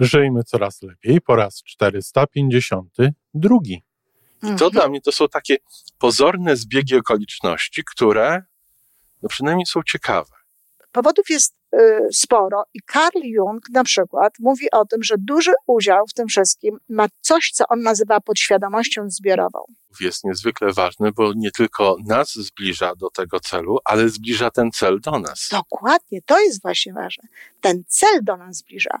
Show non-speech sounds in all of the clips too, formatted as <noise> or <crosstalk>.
Żyjmy coraz lepiej po raz 452. I to Mhm. dla mnie to są takie pozorne zbiegi okoliczności, które no przynajmniej są ciekawe. Powodów jest y, sporo i Carl Jung na przykład mówi o tym, że duży udział w tym wszystkim ma coś, co on nazywa podświadomością zbiorową. Jest niezwykle ważny, bo nie tylko nas zbliża do tego celu, ale zbliża ten cel do nas. Dokładnie, to jest właśnie ważne. Ten cel do nas zbliża.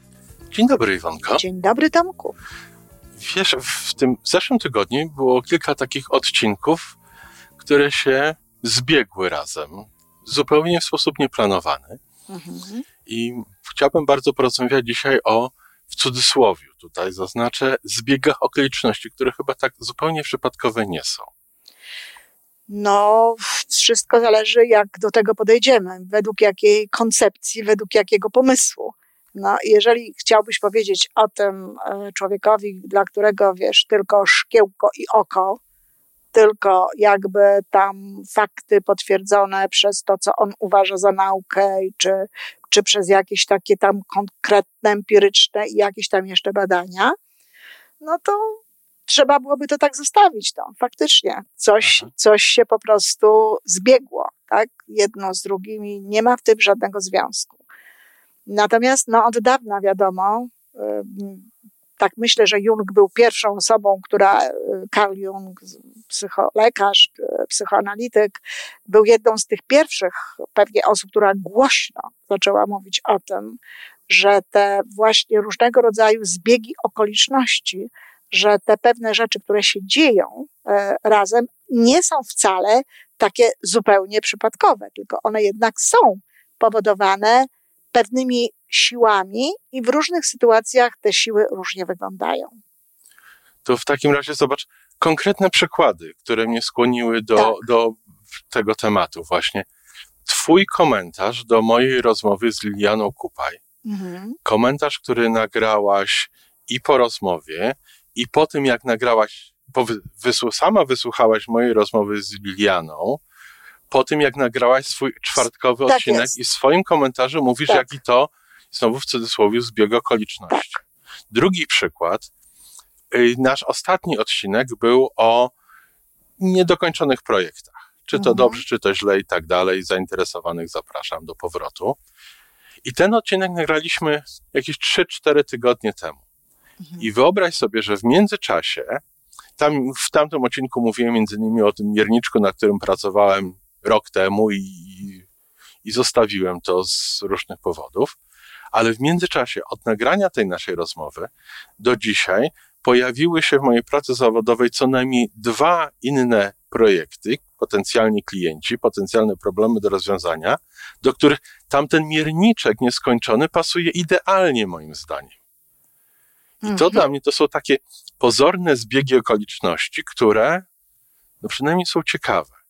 Dzień dobry, Iwonko. Dzień dobry, Tomku. Wiesz, w tym zeszłym tygodniu było kilka takich odcinków, które się zbiegły razem, zupełnie w sposób nieplanowany. Mhm. I chciałbym bardzo porozmawiać dzisiaj o, w cudzysłowie tutaj zaznaczę, zbiegach okoliczności, które chyba tak zupełnie przypadkowe nie są. No, wszystko zależy, jak do tego podejdziemy, według jakiej koncepcji, według jakiego pomysłu. No, jeżeli chciałbyś powiedzieć o tym e, człowiekowi, dla którego wiesz, tylko szkiełko i oko, tylko jakby tam fakty potwierdzone przez to, co on uważa za naukę, czy, czy przez jakieś takie tam konkretne, empiryczne i jakieś tam jeszcze badania, no to trzeba byłoby to tak zostawić. No. Faktycznie coś, Aha. coś się po prostu zbiegło, tak? Jedno z drugim i nie ma w tym żadnego związku. Natomiast no, od dawna wiadomo, ym, tak myślę, że Jung był pierwszą osobą, która, y, Carl Jung, psycho, lekarz, y, psychoanalityk, był jedną z tych pierwszych pewnie osób, która głośno zaczęła mówić o tym, że te właśnie różnego rodzaju zbiegi okoliczności, że te pewne rzeczy, które się dzieją e, razem, nie są wcale takie zupełnie przypadkowe, tylko one jednak są powodowane pewnymi siłami i w różnych sytuacjach te siły różnie wyglądają. To w takim razie zobacz konkretne przykłady, które mnie skłoniły do, Tak. do tego tematu właśnie. Twój komentarz do mojej rozmowy z Lilianą Kupaj. Mhm. komentarz, który nagrałaś i po rozmowie, i po tym, jak nagrałaś, bo wy, wysłu, sama wysłuchałaś mojej rozmowy z Lilianą, po tym, jak nagrałaś swój czwartkowy Tak odcinek jest. i w swoim komentarzu mówisz, Tak. jaki to, znowu w cudzysłowie, zbieg okoliczności. Drugi przykład. y, Nasz ostatni odcinek był o niedokończonych projektach. Czy to Mhm. dobrze, czy to źle i tak dalej. Zainteresowanych zapraszam do powrotu. I ten odcinek nagraliśmy jakieś 3-4 tygodnie temu. Mhm. I wyobraź sobie, że w międzyczasie, tam, w tamtym odcinku mówiłem między innymi o tym mierniczku, na którym pracowałem rok temu i, i zostawiłem to z różnych powodów, ale w międzyczasie od nagrania tej naszej rozmowy do dzisiaj pojawiły się w mojej pracy zawodowej co najmniej dwa inne projekty, potencjalni klienci, potencjalne problemy do rozwiązania, do których tamten mierniczek nieskończony pasuje idealnie moim zdaniem. I to Mhm. dla mnie to są takie pozorne zbiegi okoliczności, które no przynajmniej są ciekawe.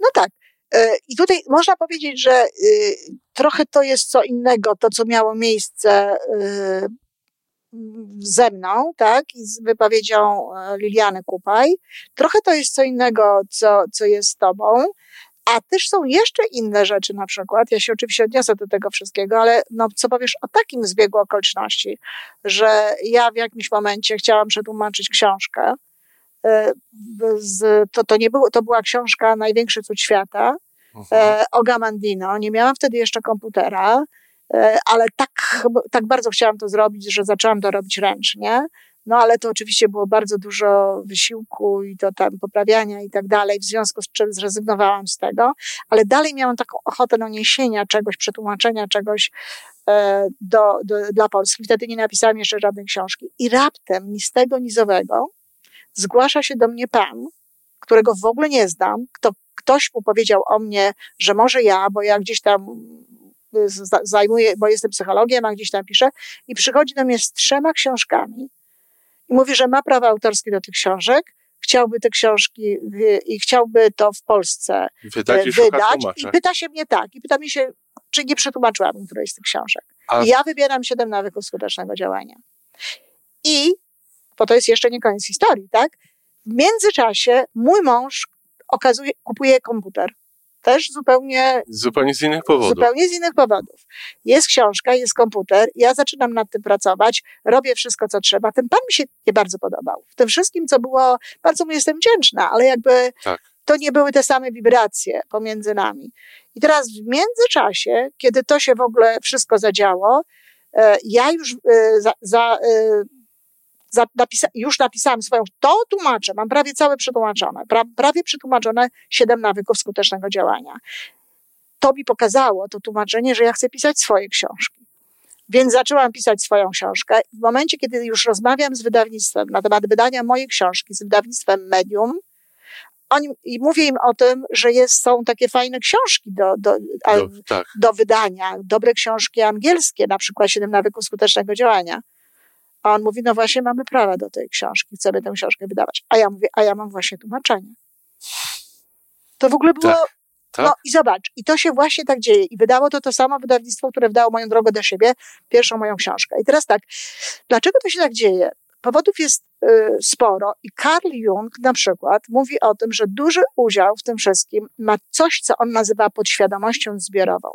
No tak. E, I tutaj można powiedzieć, że y, trochę to jest co innego, to co miało miejsce y, ze mną, tak, i z wypowiedzią e, Liliany Kupaj. Trochę to jest co innego, co, co jest z tobą. A też są jeszcze inne rzeczy, na przykład, ja się oczywiście odniosę do tego wszystkiego, ale no, co powiesz o takim zbiegu okoliczności, że ja w jakimś momencie chciałam przetłumaczyć książkę, z, to, to nie było, to była książka Największy cud świata, Mhm. e, o Gamandino. Nie miałam wtedy jeszcze komputera, e, ale tak, tak bardzo chciałam to zrobić, że zaczęłam to robić ręcznie. No ale to oczywiście było bardzo dużo wysiłku i to tam poprawiania i tak dalej, w związku z czym zrezygnowałam z tego, ale dalej miałam taką ochotę naniesienia czegoś, przetłumaczenia czegoś e, do, do, dla Polski. Wtedy nie napisałam jeszcze żadnej książki. I raptem, ni z tego, ni z owego, zgłasza się do mnie pan, którego w ogóle nie znam, kto, ktoś mu powiedział o mnie, że może ja, bo ja gdzieś tam y, zajmuję, bo jestem psychologiem, a gdzieś tam piszę i przychodzi do mnie z trzema książkami i mówi, że ma prawa autorskie do tych książek, chciałby te książki i chciałby to w Polsce wydać. I, wydać. I pyta się mnie tak, i pyta mnie się, czy nie przetłumaczyłabym którejś z tych książek. A... I ja wybieram siedem nawyków skutecznego działania. I, bo to jest jeszcze nie koniec historii, tak? W międzyczasie mój mąż okazuje, kupuje komputer. Też zupełnie. Zupełnie z innych powodów. Zupełnie z innych powodów. Jest książka, jest komputer, ja zaczynam nad tym pracować, robię wszystko, co trzeba. Ten pan mi się nie bardzo podobał. W tym wszystkim, co było, bardzo mu jestem wdzięczna, ale jakby tak. to nie były te same wibracje pomiędzy nami. I teraz w międzyczasie, kiedy to się w ogóle wszystko zadziało, e, ja już e, za, za e, napisa już napisałam swoją, to tłumaczę, mam prawie całe przetłumaczone, pra prawie przetłumaczone siedem nawyków skutecznego działania. To mi pokazało, to tłumaczenie, że ja chcę pisać swoje książki. Więc zaczęłam pisać swoją książkę. W momencie, kiedy już rozmawiam z wydawnictwem na temat wydania mojej książki, z wydawnictwem Medium, oni, i mówię im o tym, że jest, są takie fajne książki do, do, do, tak. do wydania, dobre książki angielskie, na przykład Siedem nawyków skutecznego działania. A on mówi, no właśnie mamy prawa do tej książki, chcemy tę książkę wydawać. A ja mówię, a ja mam właśnie tłumaczenie. To w ogóle było... Tak, tak. No i zobacz, i to się właśnie tak dzieje. I wydało to to samo wydawnictwo, które wydało moją drogę do siebie, pierwszą moją książkę. I teraz tak, dlaczego to się tak dzieje? Powodów jest y, sporo i Carl Jung na przykład mówi o tym, że duży udział w tym wszystkim ma coś, co on nazywa podświadomością zbiorową.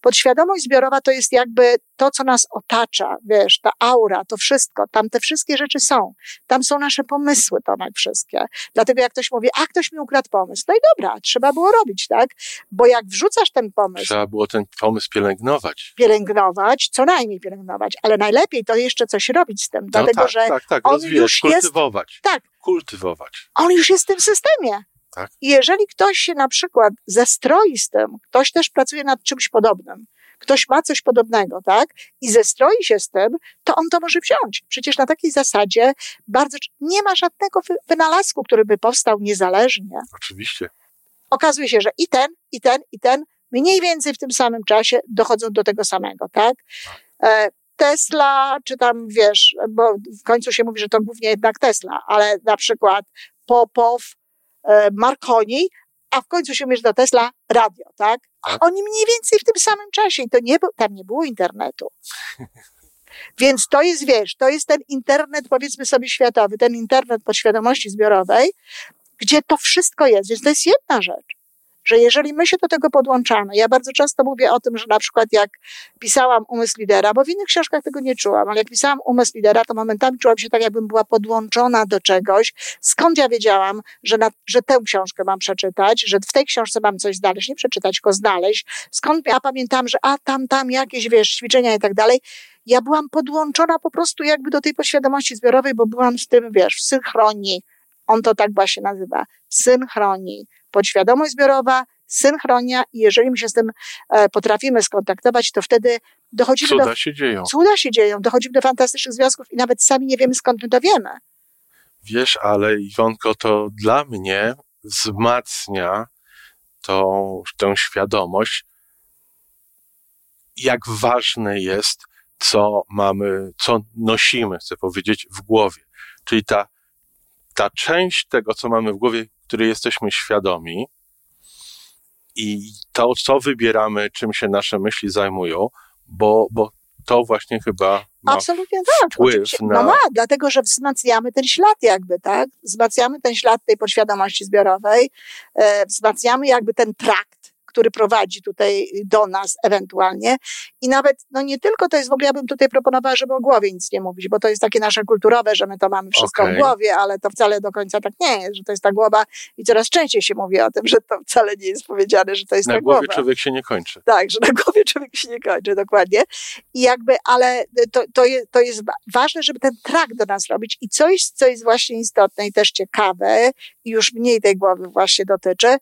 Podświadomość zbiorowa to jest jakby to, co nas otacza, wiesz, ta aura, to wszystko, tam te wszystkie rzeczy są. Tam są nasze pomysły, Tomek, wszystkie. Dlatego jak ktoś mówi, a ktoś mi ukradł pomysł, no i dobra, trzeba było robić, tak? Bo jak wrzucasz ten pomysł... Trzeba było ten pomysł pielęgnować. Pielęgnować, co najmniej pielęgnować, ale najlepiej to jeszcze coś robić z tym, no dlatego, tak, że tak, tak, on już kultywować. Jest, tak. Kultywować. On już jest w tym systemie. Tak? I jeżeli ktoś się na przykład zestroi z tym, ktoś też pracuje nad czymś podobnym, ktoś ma coś podobnego, tak? I zestroi się z tym, to on to może wziąć. Przecież na takiej zasadzie bardzo, nie ma żadnego wynalazku, który by powstał niezależnie. Oczywiście. Okazuje się, że i ten, i ten, i ten mniej więcej w tym samym czasie dochodzą do tego samego, tak? E, Tesla, czy tam wiesz, bo w końcu się mówi, że to głównie jednak Tesla, ale na przykład Popow, Marconi, a w końcu się mierzy do Tesla radio, tak? A oni mniej więcej w tym samym czasie i to nie, tam nie było internetu. <laughs> Więc to jest, wiesz, to jest ten internet, powiedzmy sobie, światowy, ten internet podświadomości zbiorowej, gdzie to wszystko jest. Więc to jest jedna rzecz że jeżeli my się do tego podłączamy, ja bardzo często mówię o tym, że na przykład jak pisałam Umysł Lidera, bo w innych książkach tego nie czułam, ale jak pisałam Umysł Lidera, to momentami czułam się tak, jakbym była podłączona do czegoś. Skąd ja wiedziałam, że, na, że tę książkę mam przeczytać, że w tej książce mam coś znaleźć, nie przeczytać, tylko znaleźć. Skąd ja pamiętam, że a tam, tam jakieś, wiesz, ćwiczenia i tak dalej. Ja byłam podłączona po prostu jakby do tej poświadomości zbiorowej, bo byłam z tym, wiesz, w synchronii. On to tak właśnie nazywa. Synchronii podświadomość zbiorowa, synchronia i jeżeli my się z tym e, potrafimy skontaktować, to wtedy dochodzimy cuda do... się dzieją. Cuda się dzieją. Dochodzimy do fantastycznych związków i nawet sami nie wiemy, skąd my to wiemy. Wiesz, ale Iwonko, to dla mnie wzmacnia tą, tę świadomość, jak ważne jest, co mamy, co nosimy, chcę powiedzieć, w głowie. Czyli ta, ta część tego, co mamy w głowie, której jesteśmy świadomi i to, co wybieramy, czym się nasze myśli zajmują, bo, bo to właśnie chyba ma Absolutnie tak. wpływ na... No ma, dlatego że wzmacniamy ten ślad jakby, tak? Wzmacniamy ten ślad tej podświadomości zbiorowej, e, wzmacniamy jakby ten trakt który prowadzi tutaj do nas ewentualnie. I nawet, no nie tylko to jest w ogóle, ja bym tutaj proponowała, żeby o głowie nic nie mówić, bo to jest takie nasze kulturowe, że my to mamy wszystko okay. w głowie, ale to wcale do końca tak nie jest, że to jest ta głowa i coraz częściej się mówi o tym, że to wcale nie jest powiedziane, że to jest na ta głowie głowa. człowiek się nie kończy. Tak, że na głowie człowiek się nie kończy, dokładnie. I jakby, ale to, to, jest, to jest ważne, żeby ten trak do nas robić i coś, co jest właśnie istotne i też ciekawe i już mniej tej głowy właśnie dotyczy,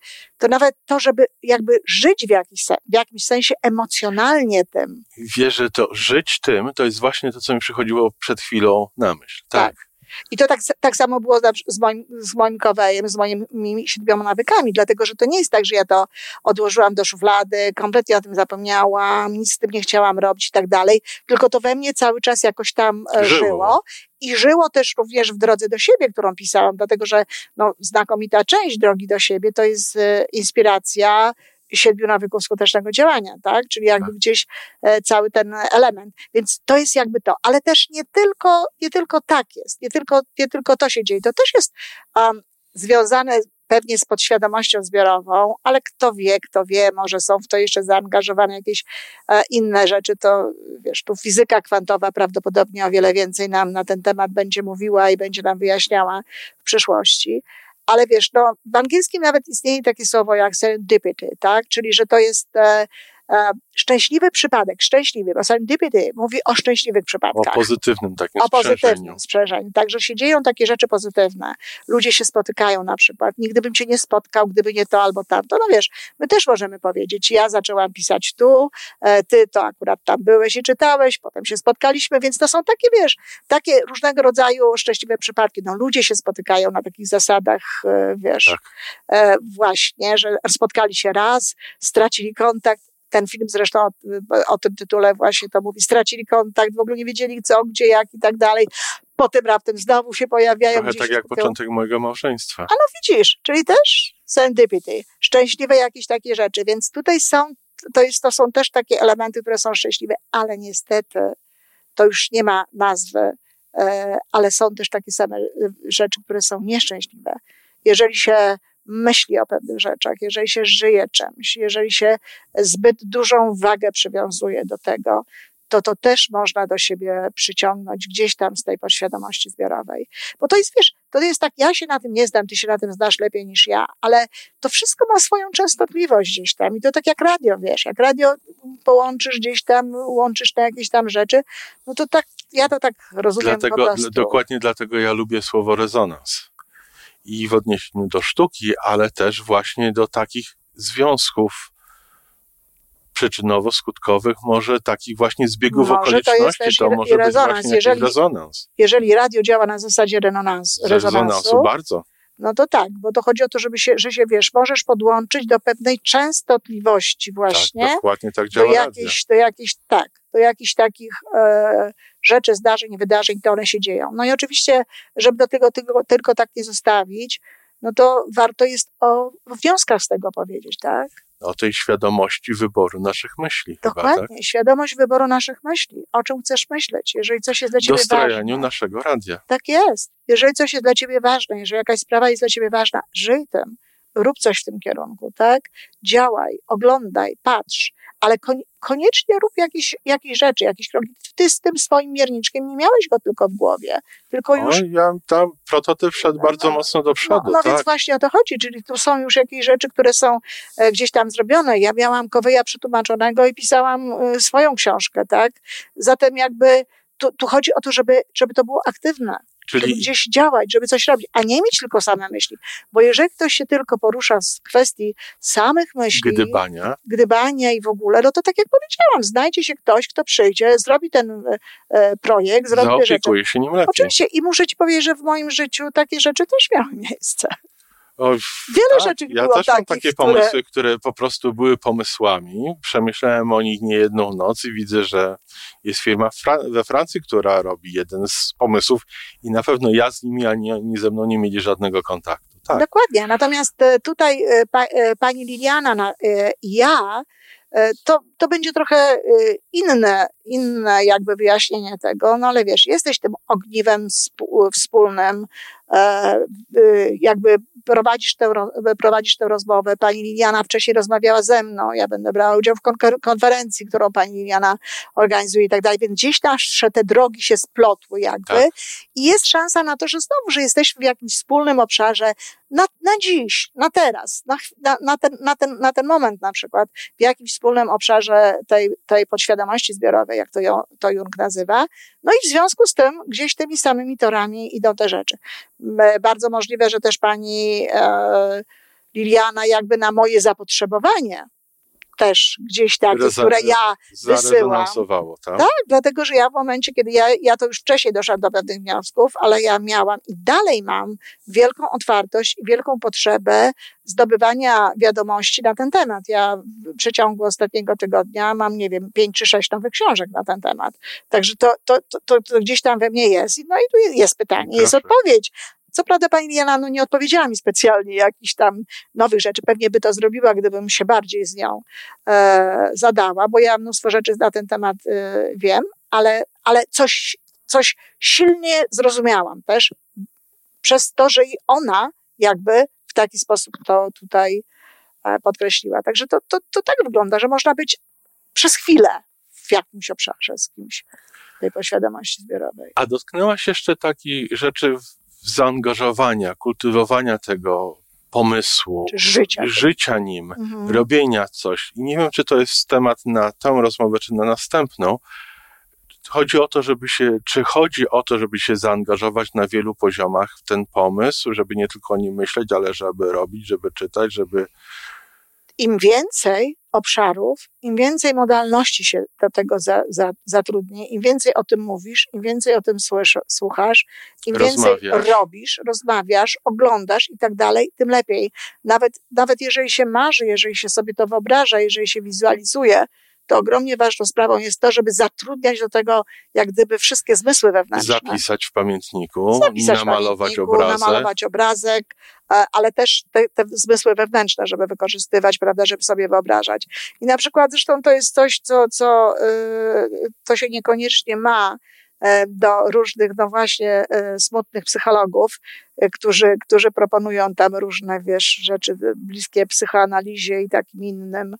to nawet to, żeby jakby żyć w, jakiś, w jakimś sensie emocjonalnie tym. Wierzę, to żyć tym, to jest właśnie to, co mi przychodziło przed chwilą na myśl. Tak. tak. I to tak, tak samo było z moim, z moim kowejem, z moimi siedmioma nawykami, dlatego że to nie jest tak, że ja to odłożyłam do szuflady, kompletnie o tym zapomniałam, nic z tym nie chciałam robić i tak dalej, tylko to we mnie cały czas jakoś tam e, żyło. żyło. I żyło też również w drodze do siebie, którą pisałam, dlatego że no, znakomita część drogi do siebie to jest e, inspiracja siedmiu nawyków skutecznego działania, tak? Czyli jakby tak. gdzieś e, cały ten element. Więc to jest jakby to. Ale też nie tylko, nie tylko tak jest, nie tylko, nie tylko to się dzieje. To też jest um, związane pewnie z podświadomością zbiorową, ale kto wie, kto wie, może są w to jeszcze zaangażowane jakieś e, inne rzeczy, to wiesz, tu fizyka kwantowa prawdopodobnie o wiele więcej nam na ten temat będzie mówiła i będzie nam wyjaśniała w przyszłości. Ale wiesz, no, w angielskim nawet istnieje takie słowo jak serendipity, tak? Czyli, że to jest e, szczęśliwy przypadek, szczęśliwy, bo serendipity mówi o szczęśliwych przypadkach. O pozytywnym takim O pozytywnym sprzężeniu. Także się dzieją takie rzeczy pozytywne. Ludzie się spotykają na przykład. Nigdy bym cię nie spotkał, gdyby nie to albo tamto. No wiesz, my też możemy powiedzieć, ja zaczęłam pisać tu, e, ty to akurat tam byłeś i czytałeś, potem się spotkaliśmy, więc to są takie, wiesz, takie różnego rodzaju szczęśliwe przypadki. No ludzie się spotykają na takich zasadach, e, wiesz, tak. właśnie, że spotkali się raz, stracili kontakt, ten film zresztą o, o, tym tytule właśnie to mówi, stracili kontakt, w ogóle nie wiedzieli co, gdzie, jak i tak dalej. Potem raptem znowu się pojawiają. Trochę tak jak początek mojego małżeństwa. A no widzisz, czyli też serendipity, szczęśliwe jakieś takie rzeczy, więc tutaj są, to, jest, to są też takie elementy, które są szczęśliwe, ale niestety to już nie ma nazwy, e, ale są też takie same e, rzeczy, które są nieszczęśliwe. Jeżeli się myśli o pewnych rzeczach, jeżeli się żyje czymś, jeżeli się zbyt dużą wagę przywiązuje do tego, to to też można do siebie przyciągnąć gdzieś tam z tej podświadomości zbiorowej. Bo to jest, wiesz, to jest tak, ja się na tym nie znam, ty się na tym znasz lepiej niż ja, ale to wszystko ma swoją częstotliwość gdzieś tam i to tak jak radio, wiesz, jak radio połączysz gdzieś tam, łączysz na jakieś tam rzeczy, no to tak, ja to tak rozumiem dlatego. Dokładnie dlatego ja lubię słowo rezonans i w odniesieniu do sztuki, ale też właśnie do takich związków przyczynowo-skutkowych, może takich właśnie zbiegów może okoliczności. To, jest też to może rezonans. być jeżeli, rezonans. Jeżeli radio działa na zasadzie rezonans, rezonansu, rezonansu bardzo. No to tak, bo to chodzi o to, żeby się, że się wiesz, możesz podłączyć do pewnej częstotliwości właśnie. Tak, dokładnie tak działa do jakiejś, do jakichś, tak, do jakichś takich e, rzeczy, zdarzeń, wydarzeń, to one się dzieją. No i oczywiście, żeby do tego tylko, tylko tak nie zostawić, no to warto jest o wnioskach z tego powiedzieć, tak? O tej świadomości wyboru naszych myśli. Dokładnie, chyba, tak? świadomość wyboru naszych myśli. O czym chcesz myśleć, jeżeli coś jest dla ciebie ważne. ważne. naszego radia. Tak jest. Jeżeli coś jest dla ciebie ważne, jeżeli jakaś sprawa jest dla ciebie ważna, żyj tym. Rób coś w tym kierunku, tak? Działaj, oglądaj, patrz, ale koniecznie rób jakieś, jakieś rzeczy, jakieś kroki. Ty z tym swoim mierniczkiem nie miałeś go tylko w głowie, tylko już... O, ja tam prototyp szedł bardzo no, mocno do przodu. No, no tak. więc właśnie o to chodzi, czyli tu są już jakieś rzeczy, które są e, gdzieś tam zrobione. Ja miałam Koweja przetłumaczonego i pisałam e, swoją książkę, tak? Zatem jakby tu, tu chodzi o to, żeby, żeby to było aktywne. Czyli... Żeby gdzieś działać, żeby coś robić, a nie mieć tylko same myśli. Bo jeżeli ktoś się tylko porusza z kwestii samych myśli, gdybania, gdybania i w ogóle, no to tak jak powiedziałam, znajdzie się ktoś, kto przyjdzie, zrobi ten e, e projekt, zrobi te rzeczy. się nim lepiej. Oczywiście i muszę ci powiedzieć, że w moim życiu takie rzeczy też miały miejsce. O, Wiele tak, rzeczy Ja było też mam takie które... pomysły, które po prostu były pomysłami. Przemyślałem o nich nie jedną noc i widzę, że jest firma we Francji, która robi jeden z pomysłów i na pewno ja z nimi ani oni ze mną nie mieli żadnego kontaktu. Tak. Dokładnie. Natomiast e, tutaj e, pa, e, pani Liliana i ja to, to będzie trochę inne, inne jakby wyjaśnienie tego, no ale wiesz, jesteś tym ogniwem wspólnym, jakby prowadzisz tę, prowadzisz tę rozmowę. Pani Liliana wcześniej rozmawiała ze mną, ja będę brała udział w konferencji, którą pani Liliana organizuje i tak dalej, więc gdzieś nasze te drogi się splotły jakby tak. i jest szansa na to, że znowu, że jesteśmy w jakimś wspólnym obszarze na, na dziś, na teraz, na, na, ten, na, ten, na ten moment na przykład, w jakimś wspólnym obszarze tej, tej podświadomości zbiorowej, jak to, to Jung nazywa. No i w związku z tym gdzieś tymi samymi torami idą te rzeczy. Bardzo możliwe, że też pani e, Liliana jakby na moje zapotrzebowanie też gdzieś takie, Reza, które ja wysyłam. Tak? tak, dlatego, że ja w momencie, kiedy ja, ja to już wcześniej doszłam do pewnych wniosków, ale ja miałam i dalej mam wielką otwartość i wielką potrzebę zdobywania wiadomości na ten temat. Ja w przeciągu ostatniego tygodnia mam, nie wiem, pięć czy sześć nowych książek na ten temat. Także to, to, to, to gdzieś tam we mnie jest. No i tu jest pytanie, jest odpowiedź. Co prawda pani Diana no, nie odpowiedziała mi specjalnie jakichś tam nowych rzeczy. Pewnie by to zrobiła, gdybym się bardziej z nią e, zadała, bo ja mnóstwo rzeczy na ten temat e, wiem, ale, ale coś, coś silnie zrozumiałam też przez to, że i ona jakby w taki sposób to tutaj e, podkreśliła. Także to, to, to tak wygląda, że można być przez chwilę w jakimś obszarze z kimś tej poświadomości zbiorowej. A dotknęłaś jeszcze takiej rzeczy zaangażowania, kultywowania tego pomysłu, życia, życia nim, mhm. robienia coś. I nie wiem, czy to jest temat na tę rozmowę, czy na następną. Chodzi o to, żeby się, czy chodzi o to, żeby się zaangażować na wielu poziomach w ten pomysł, żeby nie tylko o nim myśleć, ale żeby robić, żeby czytać, żeby im więcej obszarów, im więcej modalności się do tego za, za, zatrudni, im więcej o tym mówisz, im więcej o tym słysz, słuchasz, im więcej robisz, rozmawiasz, oglądasz i tak dalej, tym lepiej. Nawet, nawet jeżeli się marzy, jeżeli się sobie to wyobraża, jeżeli się wizualizuje, to ogromnie ważną sprawą jest to, żeby zatrudniać do tego jak gdyby wszystkie zmysły wewnętrzne. Zapisać w pamiętniku, Zapisać namalować w pamiętniku, obrazek. namalować obrazek, e, ale też te, te zmysły wewnętrzne, żeby wykorzystywać, prawda, żeby sobie wyobrażać. I na przykład zresztą to jest coś, co, co, yy, to się niekoniecznie ma e, do różnych, no właśnie, e, smutnych psychologów, którzy, którzy proponują tam różne, wiesz, rzeczy bliskie psychoanalizie i takim innym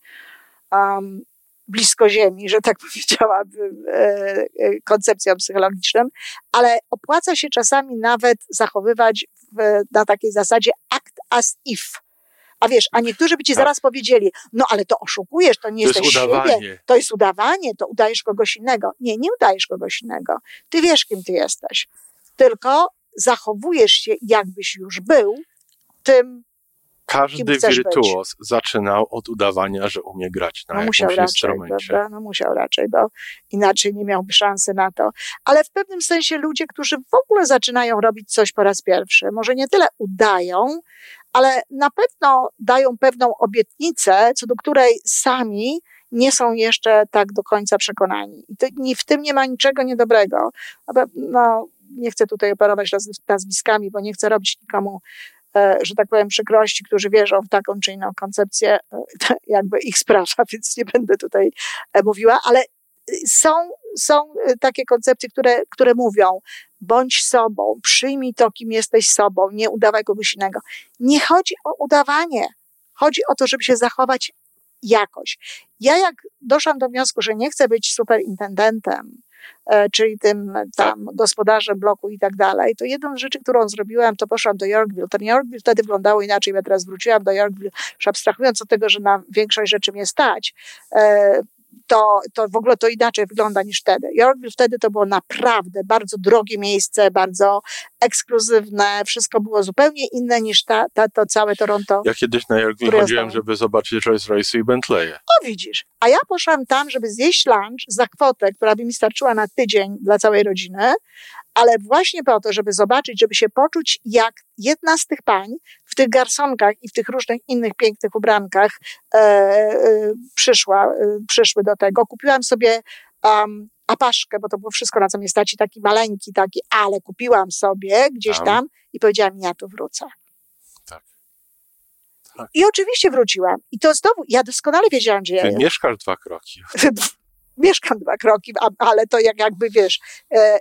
um, blisko ziemi, że tak <laughs> powiedziałabym, e, e, koncepcją psychologiczną, ale opłaca się czasami nawet zachowywać w, na takiej zasadzie act as if. A wiesz, a niektórzy by ci tak. zaraz powiedzieli, no ale to oszukujesz, to nie to jesteś jest udawanie. siebie, to jest udawanie, to udajesz kogoś innego. Nie, nie udajesz kogoś innego. Ty wiesz, kim ty jesteś. Tylko zachowujesz się, jakbyś już był tym każdy wirtuos być. zaczynał od udawania, że umie grać na no musiał raczej, instrumencie. Prawda? No musiał raczej, bo inaczej nie miałby szansy na to. Ale w pewnym sensie ludzie, którzy w ogóle zaczynają robić coś po raz pierwszy, może nie tyle udają, ale na pewno dają pewną obietnicę, co do której sami nie są jeszcze tak do końca przekonani. I w tym nie ma niczego niedobrego. No, nie chcę tutaj operować nazwiskami, bo nie chcę robić nikomu że tak powiem, przykrości, którzy wierzą w taką czy inną koncepcję, e, jakby ich sprawa, <laughs> więc nie będę tutaj e, mówiła, ale są, są takie koncepcje, które, które mówią, bądź sobą, przyjmij to, kim jesteś sobą, nie udawaj kogoś innego. Nie chodzi o udawanie. Chodzi o to, żeby się zachować jakoś. Ja jak doszłam do wniosku, że nie chcę być superintendentem, E, czyli tym tam gospodarzem bloku i tak dalej, to jedną z rzeczy, którą zrobiłam, to poszłam do Yorkville. Ten Yorkville wtedy wyglądało inaczej, ja teraz wróciłam do Yorkville, już abstrahując od tego, że na większość rzeczy mnie stać, e, to, to w ogóle to inaczej wygląda niż wtedy. Yorkville wtedy to było naprawdę bardzo drogie miejsce, bardzo ekskluzywne, wszystko było zupełnie inne niż ta, ta, to całe Toronto. Ja kiedyś na Yorkville chodziłem, żeby zobaczyć Rolls Royce i Bentley. O widzisz, a ja poszłam tam, żeby zjeść lunch za kwotę, która by mi starczyła na tydzień dla całej rodziny, ale właśnie po to, żeby zobaczyć, żeby się poczuć jak jedna z tych pań w tych garsonkach i w tych różnych innych pięknych ubrankach e, e, przyszła, e, przyszły do tego. Kupiłam sobie um, apaszkę, bo to było wszystko na co mnie stać, taki maleńki taki, ale kupiłam sobie gdzieś tam i powiedziałam, ja tu wrócę. Tak. tak. I oczywiście wróciłam. I to znowu, ja doskonale wiedziałam, gdzie Ty ja mieszkasz dwa kroki. <laughs> Mieszkam dwa kroki, ale to jak, jakby wiesz, e,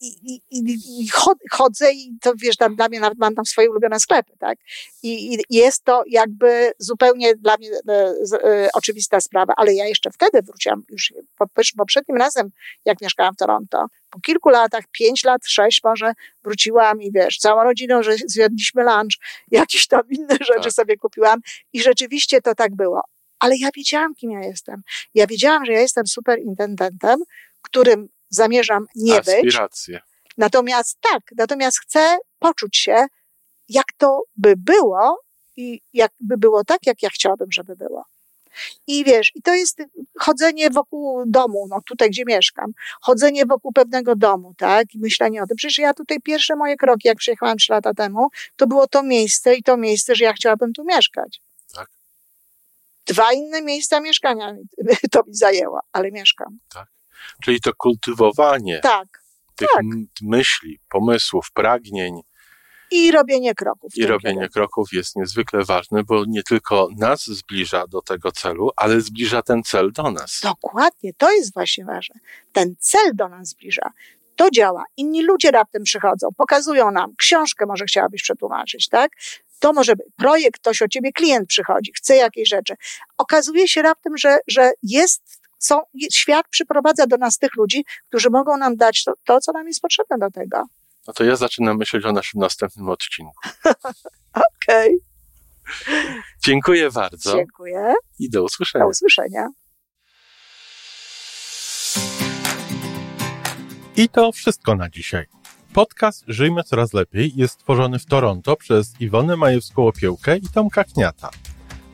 i, i, i chodzę i to wiesz, tam, dla mnie nawet mam tam swoje ulubione sklepy, tak? I, i jest to jakby zupełnie dla mnie e, e, oczywista sprawa, ale ja jeszcze wtedy wróciłam, już po, poprzednim razem, jak mieszkałam w Toronto, po kilku latach, pięć lat, sześć może, wróciłam i wiesz, całą rodziną, że zjedliśmy lunch, jakieś tam inne rzeczy tak. sobie kupiłam i rzeczywiście to tak było. Ale ja wiedziałam, kim ja jestem. Ja wiedziałam, że ja jestem superintendentem, którym zamierzam nie Aspiracje. być. Natomiast tak, natomiast chcę poczuć się, jak to by było i jakby było tak, jak ja chciałabym, żeby było. I wiesz, i to jest chodzenie wokół domu, no tutaj, gdzie mieszkam, chodzenie wokół pewnego domu, tak, i myślenie o tym. Przecież ja tutaj pierwsze moje kroki, jak przyjechałam trzy lata temu, to było to miejsce i to miejsce, że ja chciałabym tu mieszkać. Tak. Dwa inne miejsca mieszkania <laughs> to mi zajęło, ale mieszkam. Tak. Czyli to kultywowanie Tak. tych tak. myśli, pomysłów, pragnień I robienie kroków. i robienie kierunku. kroków jest niezwykle ważne, bo nie tylko nas zbliża do tego celu, ale zbliża ten cel do nas. Dokładnie, to jest właśnie ważne. Ten cel do nas zbliża. To działa. Inni ludzie raptem przychodzą, pokazują nam, książkę może chciałabyś przetłumaczyć, tak? To może być projekt, ktoś o ciebie, klient przychodzi, chce jakiejś rzeczy. Okazuje się raptem, że, że jest, są, świat przyprowadza do nas tych ludzi, którzy mogą nam dać to, to, co nam jest potrzebne do tego. No to ja zaczynam myśleć o naszym następnym odcinku. <laughs> Okej, Dziękuję bardzo dziękuję. i do usłyszenia. Do usłyszenia. I to wszystko na dzisiaj. Podcast Żyjmy Coraz Lepiej jest stworzony w Toronto przez Iwonę Majewską-Opiełkę i Tomka Kniata.